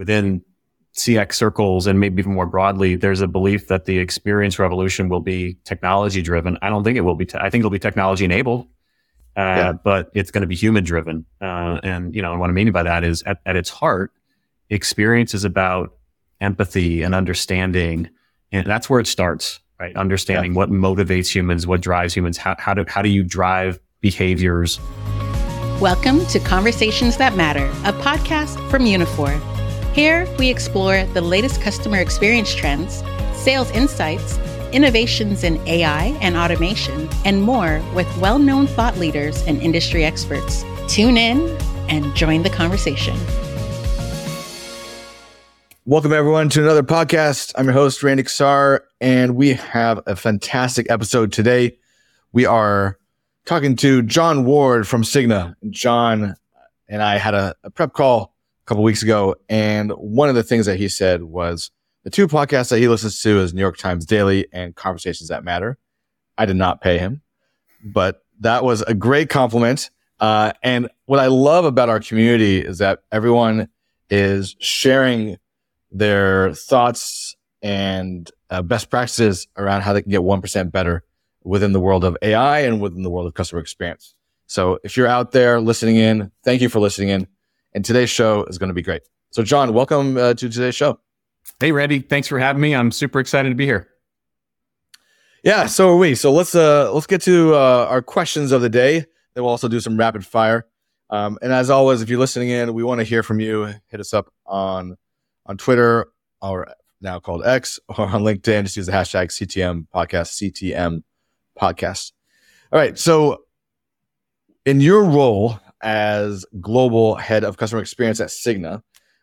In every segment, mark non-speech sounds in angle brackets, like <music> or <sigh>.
within CX circles and maybe even more broadly, there's a belief that the experience revolution will be technology driven. I don't think it will be. Te- I think it'll be technology enabled, uh, yeah. but it's going to be human driven. Uh, and you know, and what I mean by that is, at, at its heart, experience is about empathy and understanding, and that's where it starts. Right, understanding yeah. what motivates humans, what drives humans, how, how do how do you drive behaviors. Welcome to Conversations That Matter, a podcast from Uniphore. Here, we explore the latest customer experience trends, sales insights, innovations in AI and automation, and more with well known thought leaders and industry experts. Tune in and join the conversation. Welcome, everyone, to another podcast. I'm your host, Randy Ksar, and we have a fantastic episode today. We are talking to John Ward from Cigna. John and I had a, a prep call couple weeks ago, and one of the things that he said was the two podcasts that he listens to is New York Times Daily and Conversations That Matter. I did not pay him, but that was a great compliment. Uh, and what I love about our community is that everyone is sharing their thoughts and uh, best practices around how they can get 1% better within the world of AI and within the world of customer experience. So if you're out there listening in, thank you for listening in. And today's show is going to be great. So, John, welcome uh, to today's show. Hey, Randy, thanks for having me. I'm super excited to be here. Yeah, so are we. So let's uh let's get to uh, our questions of the day. Then we'll also do some rapid fire. Um, and as always, if you're listening in, we want to hear from you. Hit us up on on Twitter or now called X or on LinkedIn. Just use the hashtag CTM podcast, CTM podcast. All right. So in your role as global head of customer experience at Cigna.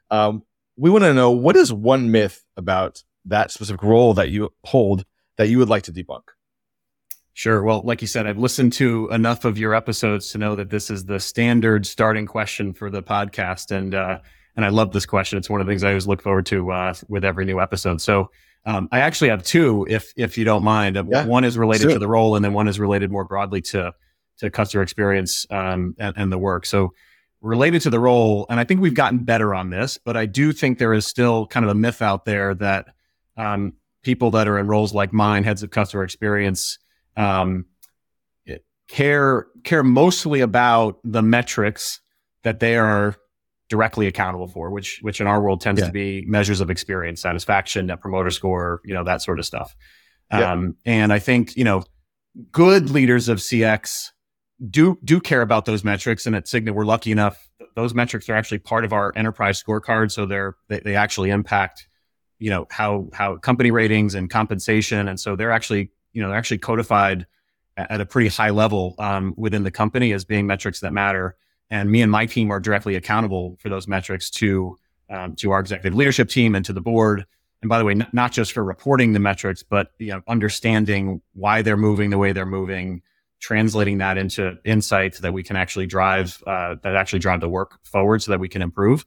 Um, we want to know what is one myth about that specific role that you hold that you would like to debunk? Sure. Well, like you said, I've listened to enough of your episodes to know that this is the standard starting question for the podcast, and uh, and I love this question. It's one of the things I always look forward to uh, with every new episode. So um, I actually have two, if if you don't mind. Yeah, one is related to the role, and then one is related more broadly to to customer experience um, and, and, the work. So related to the role, and I think we've gotten better on this, but I do think there is still kind of a myth out there that um, people that are in roles like mine, heads of customer experience, um, care care mostly about the metrics that they are directly accountable for, which which in our world tends yeah. to be measures of experience, satisfaction, net promoter score, you know that sort of stuff. Yeah. Um, and I think you know good leaders of CX do do care about those metrics. And at Cigna, we're lucky enough; those metrics are actually part of our enterprise scorecard, so they're they, they actually impact, you know, how how company ratings and compensation, and so they're actually you know they're actually codified at a pretty high level um, within the company as being metrics that matter. And me and my team are directly accountable for those metrics to um, to our executive leadership team and to the board. And by the way, n- not just for reporting the metrics, but you know, understanding why they're moving the way they're moving, translating that into insights that we can actually drive uh, that actually drive the work forward so that we can improve.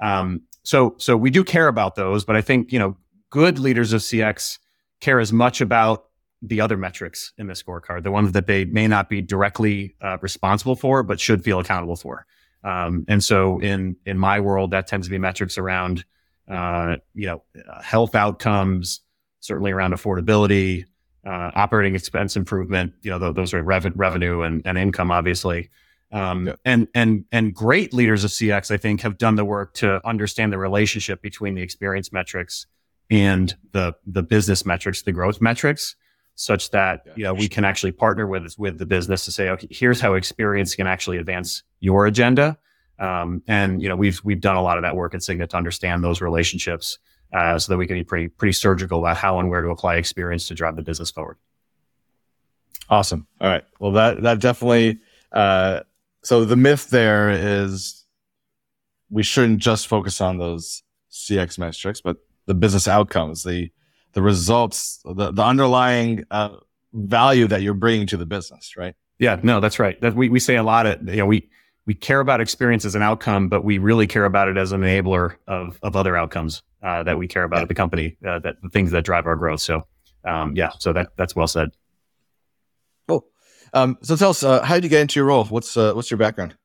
Um, so so we do care about those but i think you know good leaders of cx care as much about the other metrics in the scorecard the ones that they may not be directly uh, responsible for but should feel accountable for. Um, and so in in my world that tends to be metrics around uh, you know health outcomes certainly around affordability uh, operating expense improvement. You know, th- those are rev- revenue and, and income, obviously. Um, yeah. And and and great leaders of CX, I think, have done the work to understand the relationship between the experience metrics and the the business metrics, the growth metrics, such that yeah. you know we can actually partner with with the business to say, okay, here's how experience can actually advance your agenda. Um, and you know we've we've done a lot of that work at Cigna to understand those relationships uh, so that we can be pretty pretty surgical about how and where to apply experience to drive the business forward. Awesome. All right. Well, that that definitely. Uh, so the myth there is we shouldn't just focus on those CX metrics, but the business outcomes, the the results, the the underlying uh, value that you're bringing to the business, right? Yeah. No, that's right. That we we say a lot. Of, you know, we we care about experience as an outcome, but we really care about it as an enabler of of other outcomes uh, that we care about yeah. at the company, uh, that the things that drive our growth. So, um, yeah, so that that's well said. Cool. Um, so tell us, uh, how did you get into your role? What's uh, what's your background?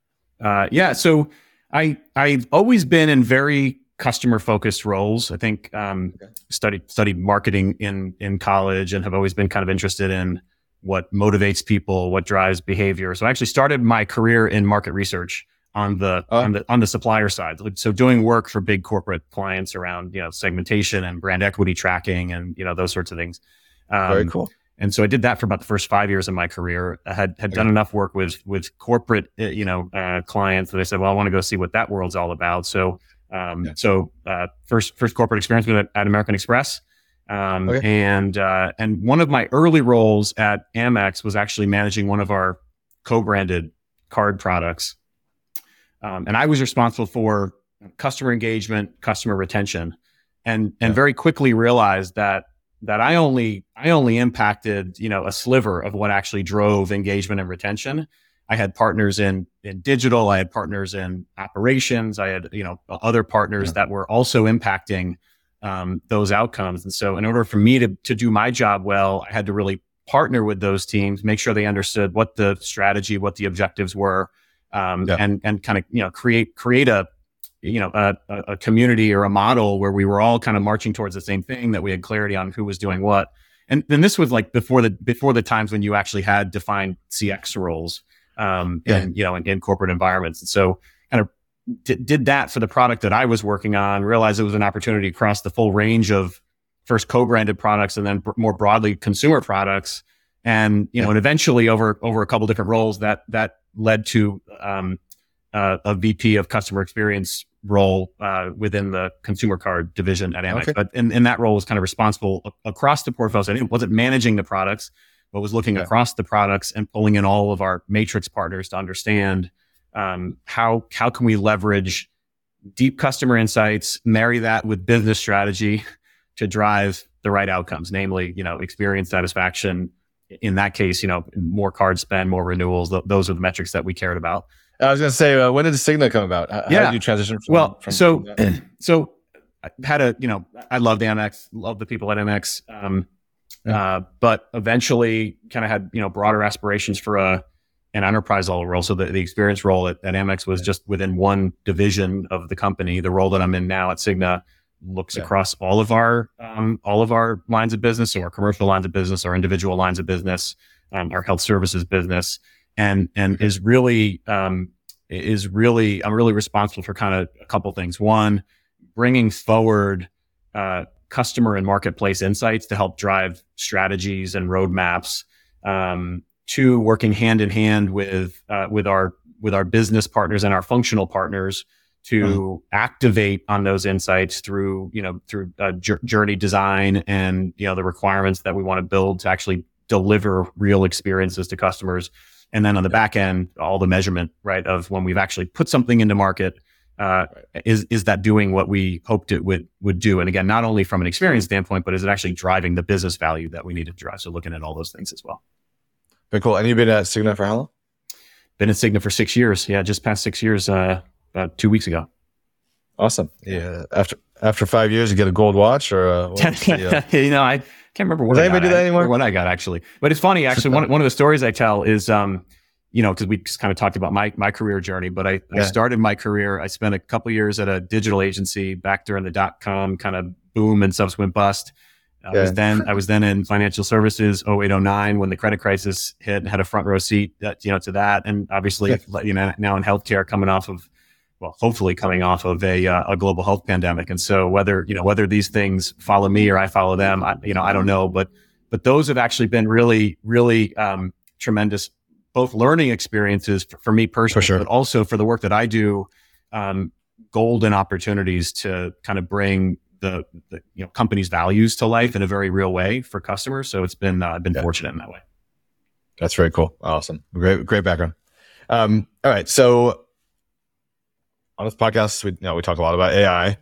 Uh, yeah, so I I've always been in very customer focused roles. I think um, okay. studied studied marketing in in college and have always been kind of interested in what motivates people, what drives behavior. So I actually started my career in market research on the oh. on the on the supplier side. So doing work for big corporate clients around you know segmentation and brand equity tracking and you know those sorts of things. Um, Very cool. And so I did that for about the first five years of my career. I had had okay. done enough work with with corporate uh, you know uh, clients that I said, well, I want to go see what that world's all about. So um, yeah. so uh, first first corporate experience was at, at American Express. Um, okay. and uh, and one of my early roles at Amex was actually managing one of our co-branded card products, um, and I was responsible for customer engagement, customer retention, and and yeah. very quickly realized that that I only I only impacted you know a sliver of what actually drove engagement and retention. I had partners in in digital, I had partners in operations, I had you know other partners yeah. that were also impacting um, those outcomes. And so, in order for me to to do my job well, I had to really partner with those teams, make sure they understood what the strategy, what the objectives were, um, yeah. and and kind of you know create create a you know a, a community or a model where we were all kind of marching towards the same thing that we had clarity on who was doing what and then this was like before the before the times when you actually had defined cx roles um yeah. in you know in, in, corporate environments and so d- did that for the product that i was working on realized it was an opportunity across the full range of first co-branded products and then b- more broadly consumer products and you know and eventually over over a couple different roles that that led to um, uh, a VP of customer experience role uh, within the consumer card division at Amex. Okay. But in, in, that role was kind of responsible across the portfolio. So it wasn't managing the products, but was looking yeah. across the products and pulling in all of our matrix partners to understand um, how how can we leverage deep customer insights, marry that with business strategy to drive the right outcomes, namely, you know, experience satisfaction. In that case, you know, more card spend, more renewals. Th- those are the metrics that we cared about. I was going to say, uh, when did the Cigna come about? How, yeah. how did you transition from? Well, from, so from <clears throat> so I had a you know I loved Amex, loved the people at Amex, um, yeah. uh, but eventually kind of had you know broader aspirations for a an enterprise level role. So the, the experience role at, at Amex was yeah. just within one division of the company. The role that I'm in now at Cigna looks yeah. across all of our um, all of our lines of business, so our commercial lines of business, our individual lines of business, um, our health services business and and is really um, is really I'm really responsible for kind of a couple things. One, bringing forward uh, customer and marketplace insights to help drive strategies and roadmaps. Um, two, working hand in hand with uh, with our with our business partners and our functional partners to mm-hmm. activate on those insights through you know through uh, journey design and you know the requirements that we want to build to actually deliver real experiences to customers and then on the back end, all the measurement, right, of when we've actually put something into market, uh, is is that doing what we hoped it would would do? And again, not only from an experience standpoint, but is it actually driving the business value that we need to drive? So looking at all those things as well. Very cool. And you've been at Cigna for how long? Been at Cigna for six years. Yeah, just past six years. Uh, about two weeks ago. Awesome. Yeah. After after five years, you get a gold watch, or uh, <laughs> the, uh... <laughs> you know, I can't remember what Does I anybody got, do that anymore? What I got actually, but it's funny actually. one one of the stories I tell is, um, you know, because we just kind of talked about my my career journey. But I, yeah. I started my career. I spent a couple years at a digital agency back during the dot com kind of boom and subsequent bust. I yeah. was then I was then in financial services 0809 when the credit crisis hit and had a front row seat that, you know to that and obviously yeah. you know now in healthcare coming off of well, hopefully coming off of a, uh, a global health pandemic. And so whether, you know, whether these things follow me or I follow them, I, you know, I don't know, but, but those have actually been really, really, um, tremendous, both learning experiences for, for me personally, for sure. but also for the work that I do, um, golden opportunities to kind of bring the, the, you know, company's values to life in a very real way for customers. So it's been, uh, been yeah. fortunate in that way. That's very cool. Awesome. Great, great background. Um, all right. So on this podcast, we you know we talk a lot about AI.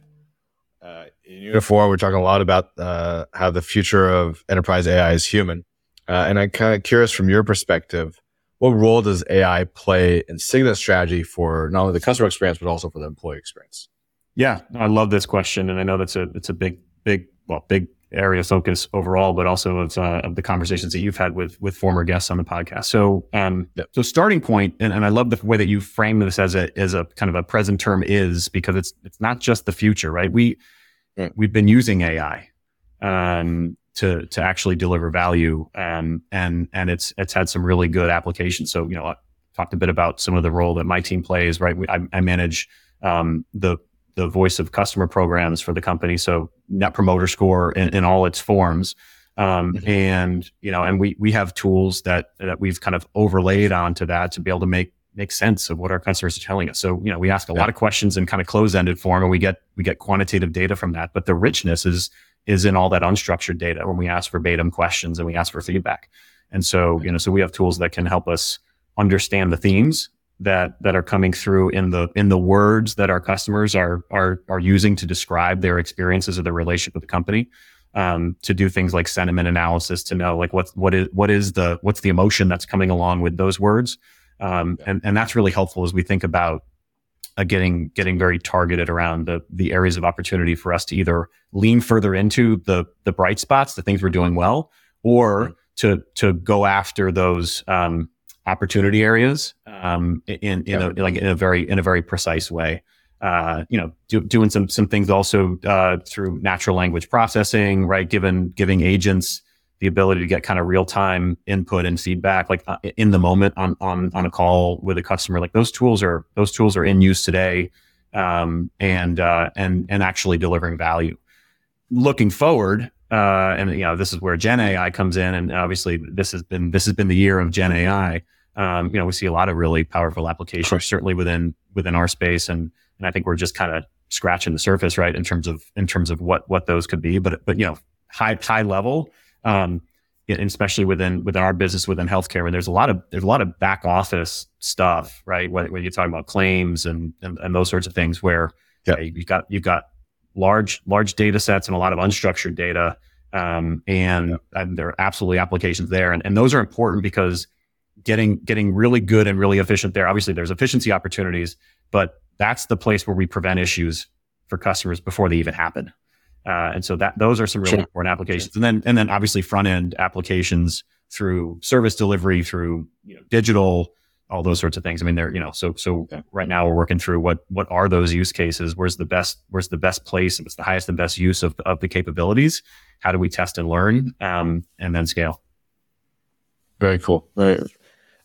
Uh, in Uniphore, we're talking a lot about uh, how the future of enterprise AI is human. Uh, and I'm kind of curious from your perspective, what role does AI play in Cigna's strategy for not only the customer experience but also for the employee experience? Yeah, I love this question, and I know that's a it's a big big well big area of focus overall, but also of, uh, of the conversations that you've had with with former guests on the podcast. So, um, yep. so starting point, and, and I love the way that you frame this as a as a kind of a present term is because it's it's not just the future, right? We we've been using AI um, to to actually deliver value, um, and and it's it's had some really good applications. So, you know, I talked a bit about some of the role that my team plays. Right, we, I, I manage um, the the voice of customer programs for the company. So net promoter score in, in all its forms. Um, mm-hmm. and, you know, and we, we have tools that, that we've kind of overlaid onto that to be able to make, make sense of what our customers are telling us. So, you know, we ask a yeah. lot of questions in kind of closed ended form and we get, we get quantitative data from that, but the richness is, is in all that unstructured data when we ask verbatim questions and we ask for feedback. And so, you know, so we have tools that can help us understand the themes that that are coming through in the in the words that our customers are are are using to describe their experiences of their relationship with the company. Um, to do things like sentiment analysis to know like what's what is what is the what's the emotion that's coming along with those words, um, and and that's really helpful as we think about uh, getting getting very targeted around the the areas of opportunity for us to either lean further into the the bright spots, the things we're doing well, or to to go after those um, opportunity areas um, in in a, like in a very in a very precise way. Uh, you know, do, doing some some things also uh, through natural language processing, right? Given giving agents the ability to get kind of real time input and feedback, like uh, in the moment on on on a call with a customer. Like those tools are those tools are in use today, um, and uh, and and actually delivering value. Looking forward, uh, and you know this is where Gen AI comes in, and obviously this has been this has been the year of Gen AI. Um, you know, we see a lot of really powerful applications, certainly within within our space, and and I think we're just kind of scratching the surface, right, in terms of in terms of what what those could be. But but you know, high high level, um, especially within within our business within healthcare, where there's a lot of there's a lot of back office stuff, right? When, when you're talking about claims and, and and those sorts of things, where yeah. you've got you've got large large data sets and a lot of unstructured data. Um, and, yeah. and there are absolutely applications there. And, and those are important because getting, getting really good and really efficient there. Obviously there's efficiency opportunities, but that's the place where we prevent issues for customers before they even happen. Uh, and so that those are some really sure. important applications. Sure. And then, and then obviously front end applications through service delivery, through you know, digital, all those sorts of things. I mean, they're, you know, so, so right now we're working through what, what are those use cases? Where's the best, where's the best place? What's the highest and best use of, of the capabilities? How do we test and learn? Um, and then scale. Very cool. Very,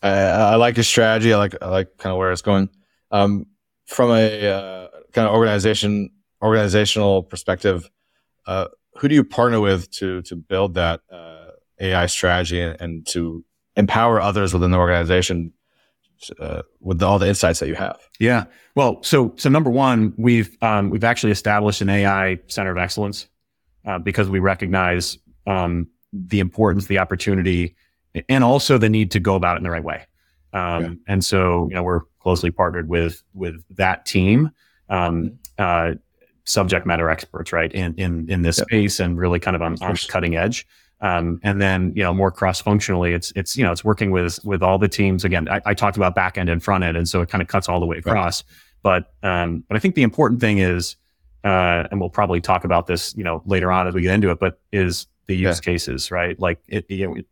I, I like your strategy. I like, I like kind of where it's going. Um, from a uh, kind of organization, organizational perspective, uh, who do you partner with to, to build that, uh, AI strategy and, and to empower others within the organization uh, with all the insights that you have? Yeah. Well, so so number one, we've um, we've actually established an AI center of excellence uh, because we recognize um, the importance, the opportunity, and also the need to go about it in the right way. Um, yeah. And so, you know, we're closely partnered with with that team, um, uh, subject matter experts, right, in in in this space, and really kind of on, on cutting edge. Um, and then, you know, more cross functionally, it's, it's, you know, it's working with, with all the teams. Again, I, I talked about back end and front end. And so it kind of cuts all the way across. Right. But, um, but I think the important thing is, uh, and we'll probably talk about this, you know, later on as we get into it, but is the use yeah. cases, right? Like it, you know, it,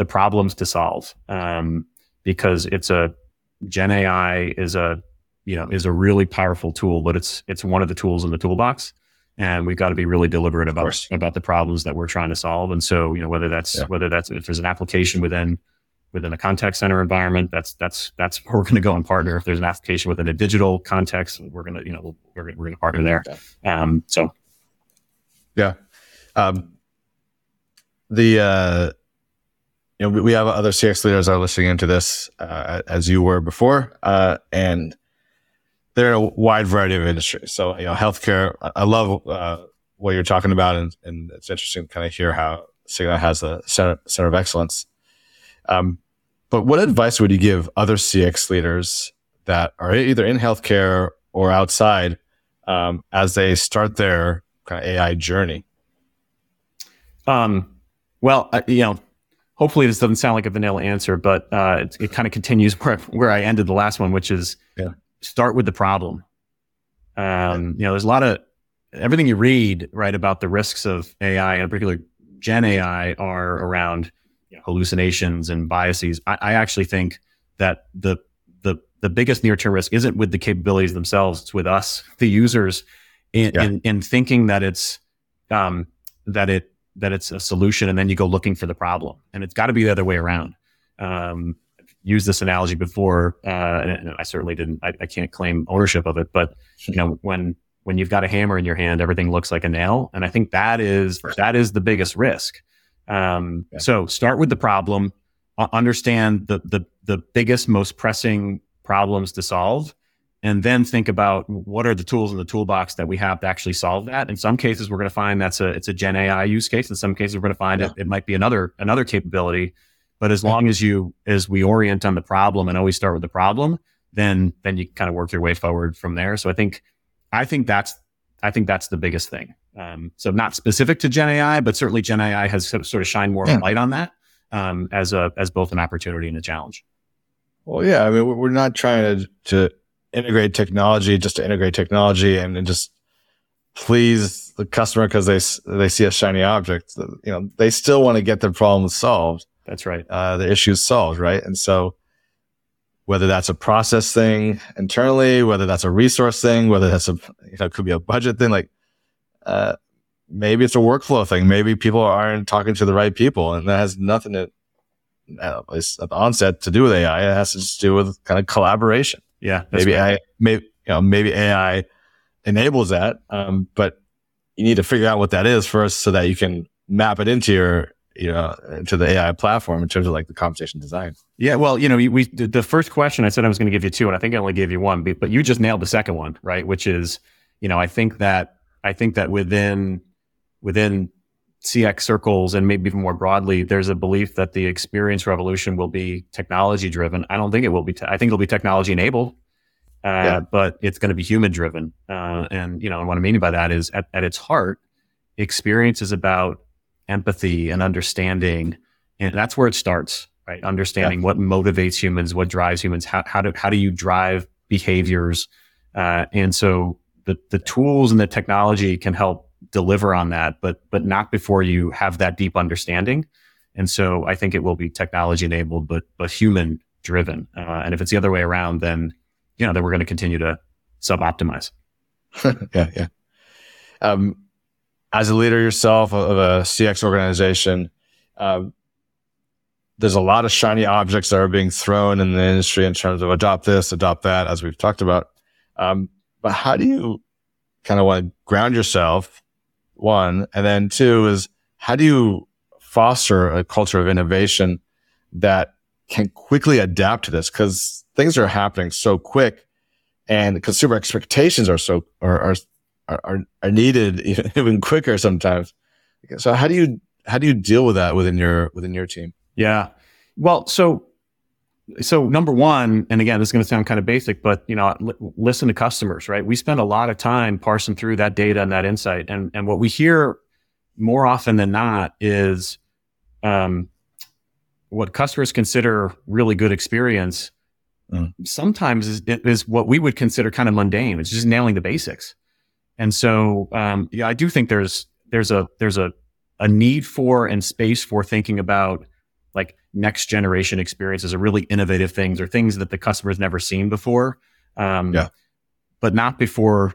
the problems to solve. Um, because it's a Gen AI is a, you know, is a really powerful tool, but it's, it's one of the tools in the toolbox and we've got to be really deliberate about about the problems that we're trying to solve. And so, you know, whether that's yeah. whether that's if there's an application within within a contact center environment, that's that's that's where we're going to go and partner. If there's an application within a digital context, we're going to you know we're, we're going to partner there. Um, so, yeah, um, the uh, you know we, have other CX leaders are listening into this uh, as you were before, uh, and they're a wide variety of industries. So, you know, healthcare, I love uh, what you're talking about. And, and, it's interesting to kind of hear how Cigna has a center, center of excellence. Um, but what advice would you give other CX leaders that are either in healthcare or outside um, as they start their kind of AI journey? Um, well, you know, hopefully this doesn't sound like a vanilla answer, but uh, it, it kind of continues <laughs> where, where I ended the last one, which is yeah start with the problem. Um, you know, there's a lot of everything you read right about the risks of AI, and particular Gen AI, are around you know, hallucinations and biases. I, I actually think that the the the biggest near term risk isn't with the capabilities themselves; it's with us, the users, in yeah. in, in, thinking that it's um, that it that it's a solution, and then you go looking for the problem, and it's got to be the other way around. Um, used this analogy before, uh, and I certainly didn't. I, I, can't claim ownership of it, but you know, when when you've got a hammer in your hand, everything looks like a nail, and I think that is that is the biggest risk. Um, yeah. So start with the problem, understand the the the biggest, most pressing problems to solve, and then think about what are the tools in the toolbox that we have to actually solve that. In some cases, we're going to find that's a it's a Gen AI use case. In some cases, we're going to find yeah. it, it might be another another capability but as long as you, as we orient on the problem and always start with the problem, then, then you kind of work your way forward from there. So I think, I think that's, I think that's the biggest thing. Um, so not specific to Gen AI, but certainly Gen AI has sort of shined more yeah. light on that um, as a as both an opportunity and a challenge. Well, yeah, I mean, we're not trying to to integrate technology just to integrate technology and, and just please the customer because they they see a shiny object. You know, they still want to get their problems solved. That's right. Uh, the issue's solved, right? And so whether that's a process thing internally, whether that's a resource thing, whether that's a you know could be a budget thing, like uh, maybe it's a workflow thing. Maybe people aren't talking to the right people, and that has nothing to at least at the onset to do with AI. It has to just do with kind of collaboration. Yeah, maybe right. AI, maybe you know, maybe AI enables that, um, but you need to figure out what that is first, so that you can map it into your you know, to the AI platform in terms of like the conversation design. Yeah, well, you know, we the first question I said I was going to give you two, and I think I only gave you one, but you just nailed the second one, right? Which is, you know, I think that I think that within within CX circles and maybe even more broadly, there's a belief that the experience revolution will be technology driven. I don't think it will be. Te- I think it'll be technology enabled, uh, yeah. but it's going to be human driven. Uh, and you know, and what I mean by that is, at, at its heart, experience is about empathy and understanding. And that's where it starts, right? Understanding yeah. what motivates humans, what drives humans, how, how do, how do you drive behaviors? Uh, and so the, the tools and the technology can help deliver on that, but, but not before you have that deep understanding. And so I think it will be technology enabled, but, but human driven. Uh, and if it's the other way around, then, you know, then we're going to continue to sub optimize. <laughs> yeah. Yeah. Um, as a leader yourself of a CX organization, uh, there's a lot of shiny objects that are being thrown in the industry in terms of adopt this, adopt that, as we've talked about. Um, but how do you kind of want to ground yourself? One, and then two is how do you foster a culture of innovation that can quickly adapt to this? Because things are happening so quick, and consumer expectations are so are, are are, are, needed <laughs> even quicker sometimes. So how do you how do you deal with that within your within your team? Yeah. Well, so so number one, and again, this is going to sound kind of basic, but you know, l- listen to customers, right? We spend a lot of time parsing through that data and that insight, and and what we hear more often than not is, um, what customers consider really good experience. Mm. Sometimes is, is what we would consider kind of mundane. It's just nailing the basics. And so, um, yeah, I do think there's there's a there's a a need for and space for thinking about like next generation experiences or really innovative things or things that the customer's never seen before. Um, yeah. But not before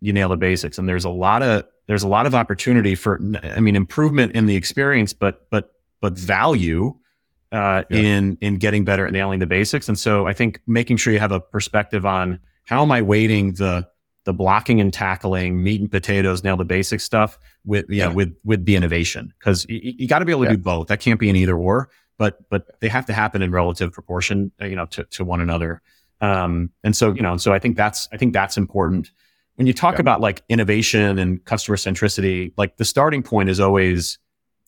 you nail the basics. And there's a lot of there's a lot of opportunity for I mean improvement in the experience, but but but value uh, yeah. in in getting better at nailing the basics. And so I think making sure you have a perspective on how am I weighting the the blocking and tackling, meat and potatoes, nail the basic stuff with yeah, yeah. with with the innovation because you, you got to be able to yeah. do both. That can't be an either or, but but they have to happen in relative proportion, uh, you know, to to one another. Um, and so you know, so I think that's I think that's important when you talk yeah. about like innovation and customer centricity. Like the starting point is always,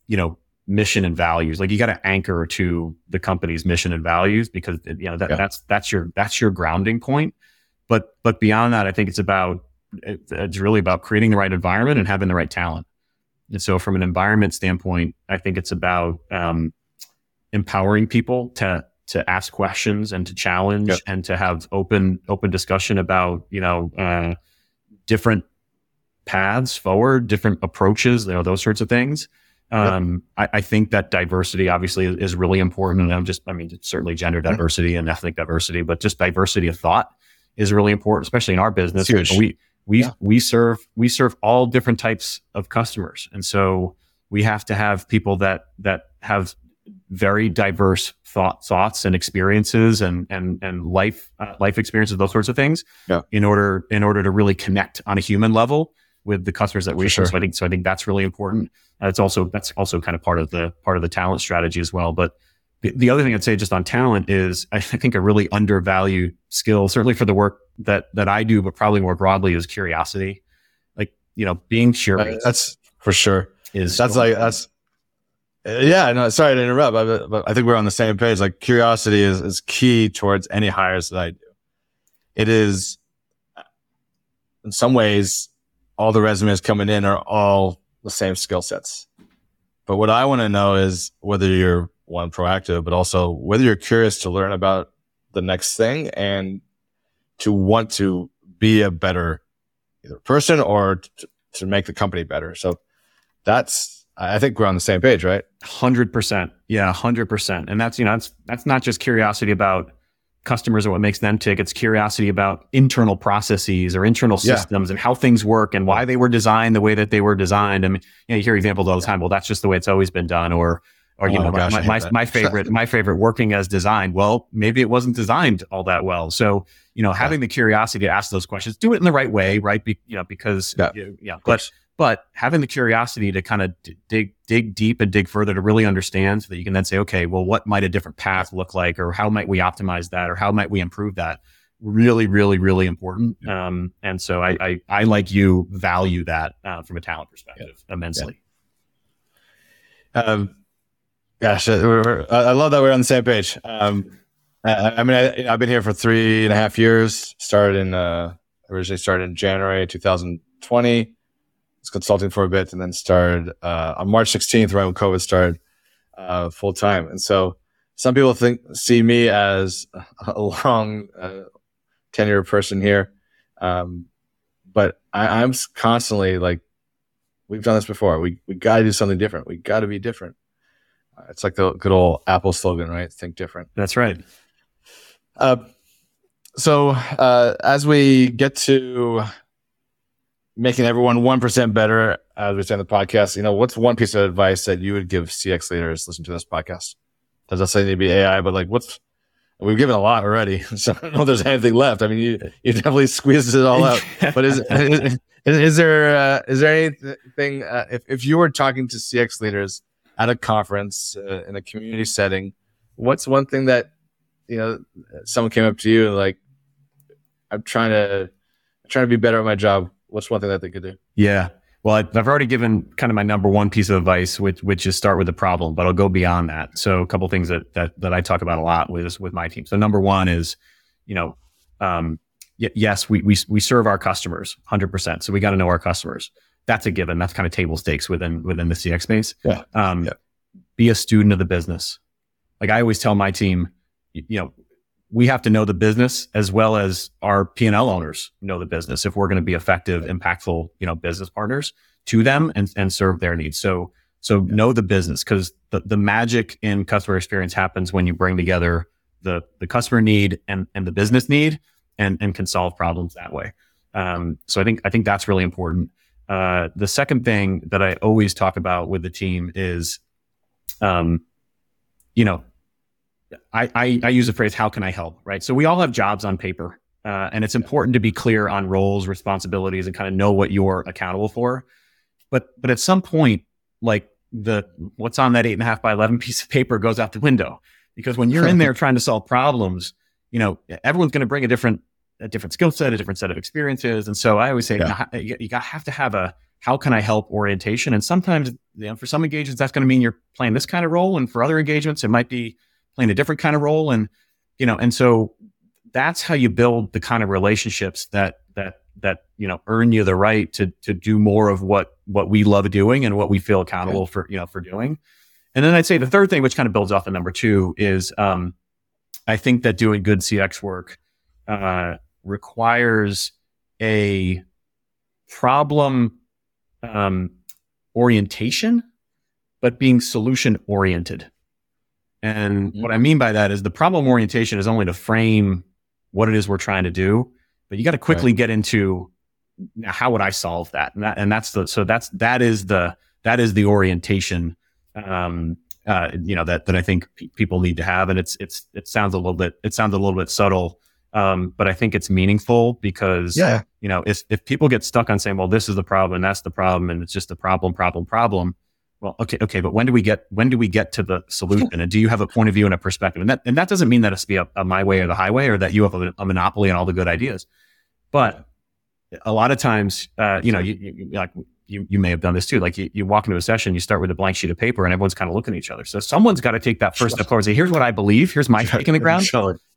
you know, mission and values. Like you got to anchor to the company's mission and values because you know that, that's that's your that's your grounding point. But but beyond that, I think it's about it's really about creating the right environment and having the right talent. And so, from an environment standpoint, I think it's about um, empowering people to to ask questions and to challenge yep. and to have open open discussion about you know uh, different paths forward, different approaches, you know, those sorts of things. Um, yep. I, I, think that diversity obviously is, is, really important. And I'm just, I mean, certainly gender mm-hmm. diversity and ethnic diversity, but just diversity of thought is really important, especially in our business. We, we, yeah. we serve, we serve all different types of customers. And so we have to have people that, that have very diverse thought, thoughts and experiences and, and, and life, uh, life experiences, those sorts of things yeah. in order, in order to really connect on a human level with the customers that we sure. So I think so. I think that's really important. That's also that's also kind of part of the part of the talent strategy as well. But the, the other thing I'd say just on talent is I think a really undervalued skill, certainly for the work that that I do, but probably more broadly, is curiosity. Like you know, being curious. that's for sure. Is that's like that's Uh, yeah, no, sorry to interrupt, but, I think we're on the same page. Like curiosity is, is key towards any hires that I do. It is uh, in some ways all the resumes coming in are all the same skill sets. But what I want to know is whether you're one proactive, but also whether you're curious to learn about the next thing and to want to be a better either person or to, to make the company better. So that's, I think we're on the same page, right? Hundred percent. Yeah. hundred percent. And that's, you know, that's, that's not just curiosity about customers or what makes them tick. It's curiosity about internal processes or internal systems yeah. and how things work and why they were designed the way that they were designed. I mean, you, know, you hear examples all the time. Well, that's just the way it's always been done. Or, or you oh, know, gosh, my, my, my, favorite, my favorite working as designed. Well, maybe it wasn't designed all that well. So, you know, having yeah. the curiosity to ask those questions, do it in the right way, right? Be, you know, because yeah, you, yeah. but but having the curiosity to kind of dig dig deep and dig further to really understand so that you can then say okay well what might a different path look like or how might we optimize that or how might we improve that? Really really really important. Um, and so I, I, I like you value that uh, from a talent perspective yeah. immensely. Yeah. um gosh we're, we're, i love that we're on the same page. Um I, I mean I, have been here for three and a half years started in uh originally started in january 2020 was consulting for a bit and then started uh, on March 16th, right when COVID started, uh, full time. And so some people think see me as <laughs> a long uh, tenure person here, um, but I, I'm constantly like, we've done this before. We we got to do something different. We got to be different. Uh, it's like the good old Apple slogan, right? Think different. That's right. Uh, so uh, as we get to making everyone 1% better, as we say in the podcast, you know, what's one piece of advice that you would give CX leaders listening to this podcast? Does that say need to be AI, but like what's, we've given a lot already. <laughs> So I don't know if there's anything left. I mean, you, you definitely squeezed it all out, <laughs> but is, is, is, there, uh, is there anything, uh, if, if you were talking to CX leaders at a conference, uh, in a community setting, what's one thing that, you know, someone came up to you and like, I'm trying to, I'm trying to be better at my job what's one thing that they could do? Yeah. Well, I've already given kind of my number one piece of advice, which which is start with the problem, but I'll go beyond that. So a couple things that that that I talk about a lot with with my team. So number one is, you know, um, y- yes, we we we serve our customers 100. percent So we got to know our customers. That's a given. That's kind of table stakes within within the CX space. Yeah. Um, yeah. Be a student of the business. Like I always tell my team, you know, we have to know the business as well as our P&L owners know the business if we're going to be effective, impactful, you know, business partners to them and, and serve their needs. So, so yeah. know the business because the, the magic in customer experience happens when you bring together the, the customer need and, and the business need and, and can solve problems that way. Um, so I think, I think that's really important. Uh, the second thing that I always talk about with the team is, um, you know, I, I, I use the phrase, how can I help? Right. So we all have jobs on paper. Uh, and it's important to be clear on roles, responsibilities, and kind of know what you're accountable for. But but at some point, like the what's on that eight and a half by eleven <laughs> piece of paper goes out the window because when you're in there <laughs> trying to solve problems, you know everyone's going to bring a different a different skill set, a different set of experiences, and so I always say yeah. you, you got have to have a how can I help orientation. And sometimes, you know, for some engagements, that's going to mean you're playing this kind of role, and for other engagements, it might be playing a different kind of role. And, you know, and so that's how you build the kind of relationships that, that, that, you know, earn you the right to, to do more of what, what we love doing and what we feel accountable for, you know, for doing. And then I'd say the third thing, which kind of builds off the number two is, um, I think that doing good CX work, uh, requires a problem um, orientation, but being solution oriented. And Mhm. what I mean by that is the problem orientation is only to frame what it is we're trying to do, but you got to quickly get into now, how would I solve that? And that, and that's the, so that's, that is the, that is the orientation, um, uh, you know, that, that I think pe- people need to have. And it's, it's, it sounds a little bit, it sounds a little bit subtle. Um, but I think it's meaningful because, Yeah. you know, if, if people get stuck on saying, well, this is the problem and that's the problem and it's just a problem, problem, problem. Well, okay, okay, but when do we get when do we get to the solution? And do you have a point of view and a perspective? And that and that doesn't mean that it's be a, a my way or the highway or that you have a, a monopoly on all the good ideas. But a lot of times, uh, you know, you, you like you you may have done this too. Like you, you walk into a session, you start with a blank sheet of paper, and everyone's kind of looking at each other. So someone's got to take that first step forward. and Say, here's what I believe. Here's my stake in the ground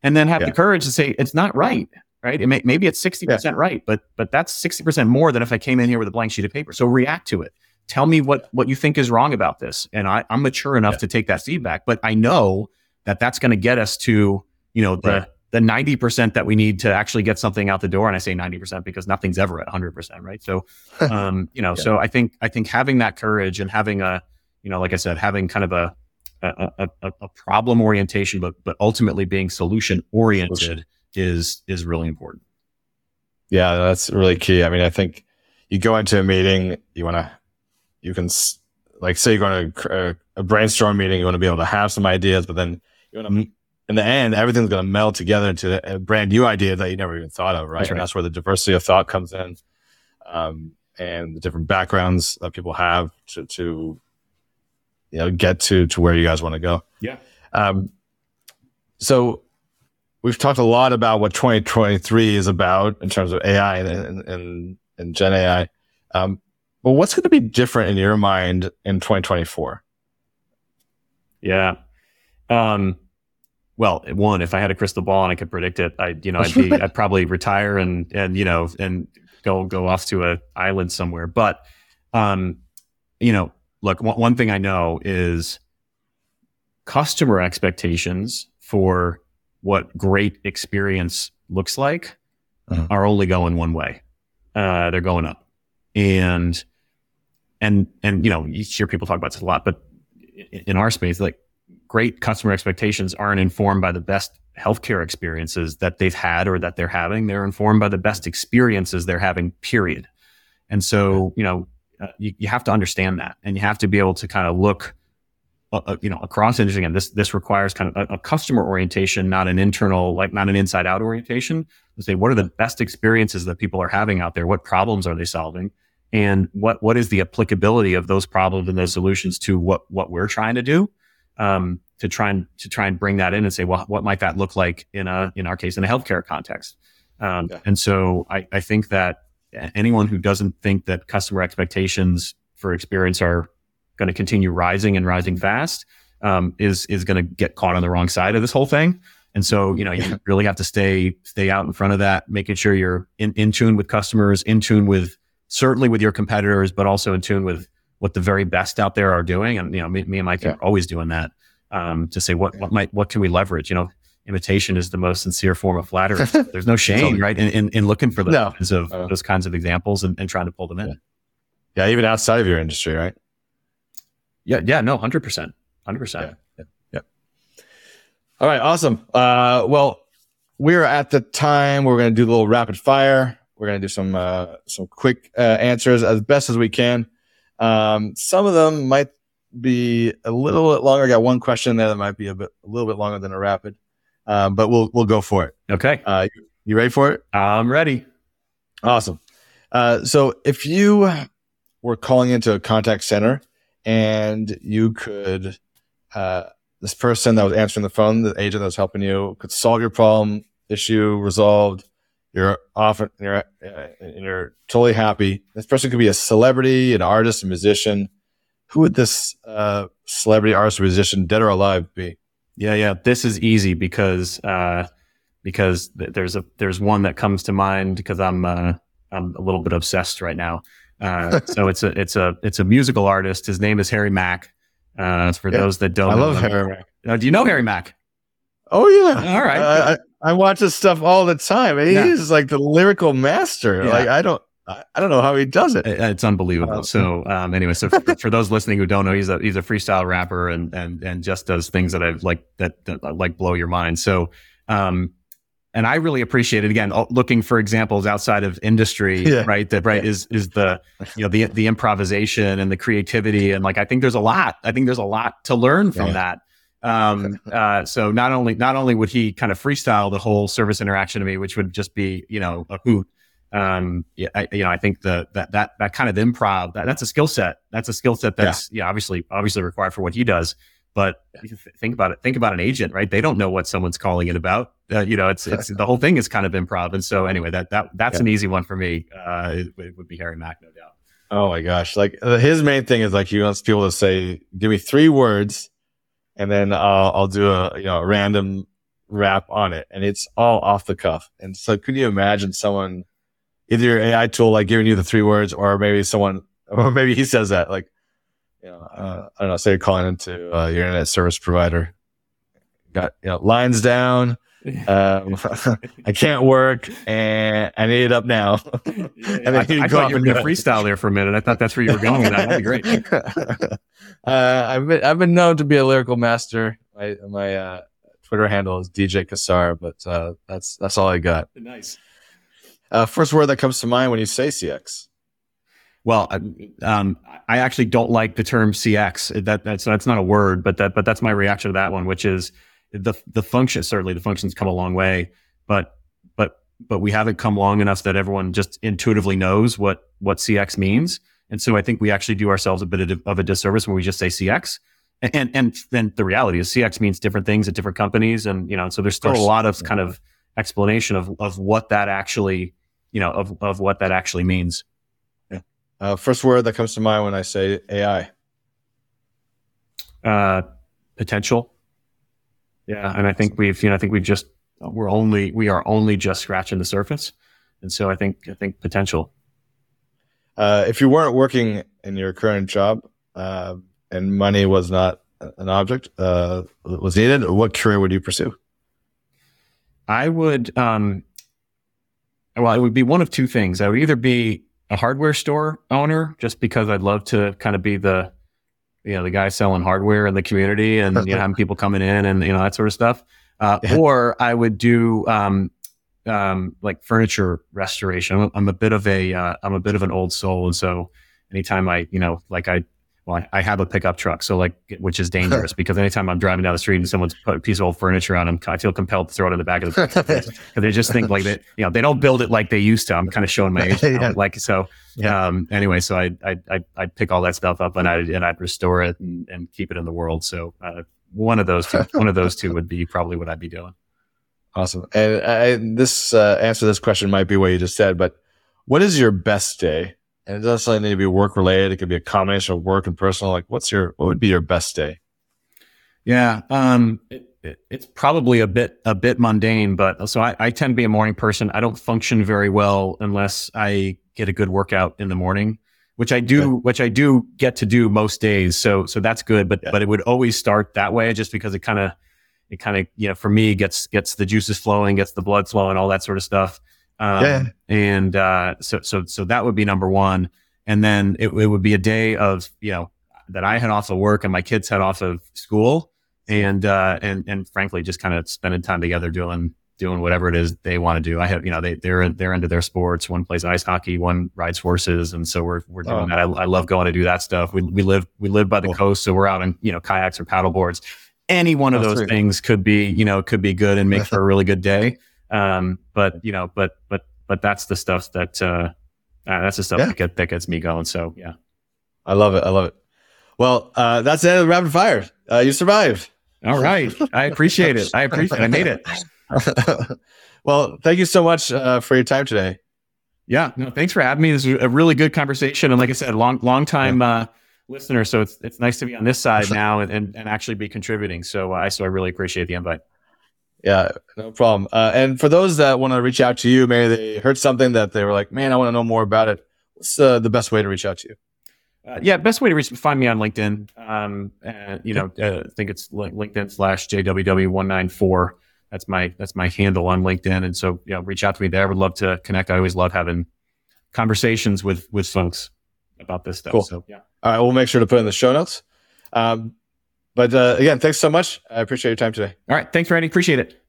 and then have Yeah. the courage to say it's not right right it may, maybe it's 60% right but but that's 60% more than if i came in here with a blank sheet of paper so react to it tell me what what you think is wrong about this and I, i'm mature enough Yeah. to take that feedback but i know that that's going to get us to you know the Right. the 90% that we need to actually get something out the door and i say 90% because nothing's ever at 100% right so <laughs> um you know Yeah. so i think i think having that courage and having a you know like i said having kind of a a, a, a- a problem orientation, but but ultimately being solution oriented is is really important. Yeah, that's really key. I mean, I think you go into a meeting, you want to, you can, like, say you're going to a, a brainstorm meeting, you want to be able to have some ideas, but then you want to, in the end, everything's going to meld together into a brand new idea that you never even thought of, right? That's And that's where the diversity of thought comes in, um, and the different backgrounds that people have to, to, you know, get to to where you guys want to go. Yeah. Um, so we've talked a lot about what 2023 is about in terms of AI and, and, and, and Gen AI. Um, but what's going to be different in your mind in 2024? Yeah. Um, well, one, if I had a crystal ball and I could predict it, I, you know, I'd be, <laughs> I'd probably retire and, and, you know, and go, go off to a island somewhere. But, um, you know, look, one, one thing I know is customer expectations for what great experience looks like Mhm. are only going one way. Uh, they're going up. And, and, and, you know, you hear people talk about this a lot, but in our space, like great customer expectations aren't informed by the best healthcare experiences that they've had or that they're having. They're informed by the best experiences they're having, period. And so, you know, uh, you, you have to understand that and you have to be able to kind of look, uh, uh, you know, across industry. Again, this, this requires kind of a, a customer orientation, not an internal, like not an inside out orientation to say, what are the best experiences that people are having out there? What problems are they solving? And what, what is the applicability of those problems and those solutions to what, what we're trying to do? um, to try and to try and bring that in and say, well, what might that look like in a in our case in a healthcare context? Um, Yeah. And so I, I think that anyone who doesn't think that customer expectations for experience are going to continue rising and rising fast um, is is going to get caught on the wrong side of this whole thing. And so you know you really have to stay stay out in front of that, making sure you're in, in tune with customers, in tune with certainly with your competitors, but also in tune with what the very best out there are doing. And, you know, me, me and Mike Yeah. are always doing that, um, to say what, what might, what can we leverage? You know, imitation is the most sincere form of flattery. <laughs> There's no shame, Totally. right? In, in, in looking for those, No. kinds of, Uh. those kinds of examples and, and trying to pull them in. Yeah. Yeah, even outside of your industry, right? Yeah. Yeah. no, hundred percent. Hundred percent. All right, awesome. Uh, well, we're at the time we're going to do a little rapid fire. We're going to do some uh, some quick uh, answers as best as we can. Um, some of them might be a little bit longer. I got one question there that might be a bit a little bit longer than a rapid, um, but we'll we'll go for it. Okay. Uh, you, you ready for it? I'm ready. Awesome. Uh, so if you were calling into a contact center and you could, uh, this person that was answering the phone, the agent that was helping you, could solve your problem, issue resolved. You're off, you're, uh, and you're totally happy. This person could be a celebrity, an artist, a musician. Who would this uh, celebrity, artist, or musician, dead or alive, be? Yeah, yeah. This is easy because uh, because th- there's a there's one that comes to mind because I'm uh, I'm a little bit obsessed right now. Uh, <laughs> so it's a it's a it's a musical artist. His name is Harry Mack. Uh, for Yeah. those that don't, I know love him. Harry. Mack. Uh, do you know Harry Mack? Oh yeah. All right. I, I, watch his stuff all the time. He Yeah. is like the lyrical master. Yeah. Like I don't, I, don't know how he does it. It's unbelievable. Wow. So um, anyway, so for, for those listening who don't know, he's a he's a freestyle rapper and and and just does things that I like that, that like blow your mind. So um, and I really appreciate it. Again, looking for examples outside of industry, <laughs> Yeah. right? That right is is the you know the the improvisation and the creativity and like I think there's a lot. I think there's a lot to learn from Yeah. that. Um, uh, so not only not only would he kind of freestyle the whole service interaction to me, which would just be you know a hoot. Um, yeah, I, you know, I think the that that that kind of improv that, that's a skill set. That's a skill set that's yeah. obviously obviously required for what he does. But think about it. Think about an agent, right? They don't know what someone's calling it about. Uh, you know, it's it's <laughs> the whole thing is kind of improv. And so anyway, that that that's Yeah. an easy one for me. Uh, it, it would be Harry Mack, no doubt. Oh my gosh! Like uh, his main thing is like he wants people to say, "Give me three words," and then I'll I'll do a you know a random rap on it, and it's all off the cuff. And so, could you imagine someone, either your AI tool like giving you the three words, or maybe someone, <laughs> or maybe he says that like, you know, uh, I don't know, say you're calling into uh, your internet service provider, got you know lines down. <laughs> Um, <laughs> I can't work, and I need it up now. <laughs> and then I, he'd I thought you were going to freestyle there for a minute. I thought that's where you were going with that. That'd be great. uh, I've been I've been known to be a lyrical master. My my uh, Twitter handle is DJ Ksar, but uh, that's that's all I got. Nice. Uh, first word that comes to mind when you say CX. Well, I, um, I actually don't like the term CX. That that's that's not a word, but that but that's my reaction to that one, which is the the function. Certainly, the function's come a long way, but but but we haven't come long enough that everyone just intuitively knows what what CX means. And so I think we actually do ourselves a bit of, of a disservice when we just say CX. And, and and then the reality is CX means different things at different companies, and you know, so there's still a lot of kind of explanation of of what that actually, you know, of of what that actually means. Uh, first word that comes to mind when I say AI. uh, potential. Yeah, and I think we've you know I think we've just we're only we are only just scratching the surface, and so I think I think potential. Uh, if you weren't working in your current job uh, and money was not an object uh, was needed, what career would you pursue? I would um, well it would be one of two things. I would either be a hardware store owner just because I'd love to kind of be the you know the guy selling hardware in the community and you know having people coming in and you know that sort of stuff. Uh, Yeah. Or I would do um, um, like furniture restoration. I'm, I'm a bit of a uh, I'm a bit of an old soul, and so anytime I you know like I well I, I have a pickup truck, so like which is dangerous <laughs> because anytime I'm driving down the street and someone's put a piece of old furniture on, I'm, I feel compelled to throw it in the back of the because they just think like that you know they don't build it like they used to. I'm kind of showing my <laughs> age. Yeah. like so. Yeah. Um, anyway, so I I I I'd pick all that stuff up and I and I'd restore it and, and keep it in the world. So uh, one of those two, one of those two would be probably what I'd be doing. Awesome. And I, this uh, answer this question might be what you just said, but what is your best day? And it doesn't necessarily need to be work related. It could be a combination of work and personal. Like, what's your what would be your best day? Yeah, um, it, it, it's probably a bit a bit mundane, but so I, I tend to be a morning person. I don't function very well unless I get a good workout in the morning, which I do, which I do get to do most days. So so that's good, but Yeah. but it would always start that way, just because it kind of it kind of you know for me gets gets the juices flowing, gets the blood flowing, all that sort of stuff. Um, Yeah. and uh, so so so that would be number one, and then it, it would be a day of you know that I had off of work and my kids had off of school and uh, and and frankly, just kind of spending time together doing doing whatever it is they want to do. I have you know they they're they're into their sports. One plays ice hockey, one rides horses, and so we're we're doing Oh. that. I, I love going to do that stuff. We we live we live by the Cool. coast, so we're out on you know kayaks or paddle boards. Any one of those things could be you know could be good and make for a really good day. Um, but you know, but but but that's the stuff that uh, uh that's the stuff Yeah. that, get, that gets me going. So yeah. I love it. I love it. Well, uh, that's the end of the rapid fire. Uh, you survived. All right. I appreciate it. I appreciate it. I made it. <laughs> well, thank you so much uh, for your time today. Yeah, no, thanks for having me. This was a really good conversation, and like I said, long long time uh, listener. So it's it's nice to be on this side now and, and, and actually be contributing. So I so I really appreciate the invite. Yeah, no problem. Uh, and for those that want to reach out to you, maybe they heard something that they were like, "Man, I want to know more about it." What's uh, the best way to reach out to you? Uh, yeah, best way to reach find me on LinkedIn. Um, and, you know, uh, I think it's LinkedIn slash JWW one nine four. That's my that's my handle on LinkedIn, and so yeah, reach out to me there. I would love to connect. I always love having conversations with with folks about this stuff. Cool. So yeah. All right, we'll make sure to put in the show notes. Um, but uh, again, thanks so much. I appreciate your time today. All right. Thanks, Randy. Appreciate it.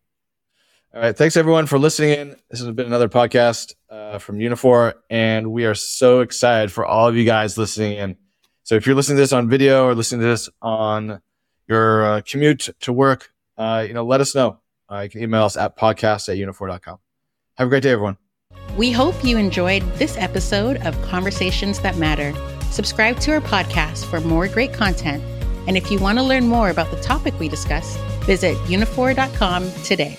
All right. Thanks everyone for listening in. This has been another podcast uh, from Uniphore, and we are so excited for all of you guys listening in. So if you're listening to this on video or listening to this on your uh, commute to work, uh, you know, let us know. Uh, you can email us at podcast at uniphore.com. Have a great day, everyone. We hope you enjoyed this episode of Conversations That Matter. Subscribe to our podcast for more great content. And if you want to learn more about the topic we discussed, visit uniphore.com today.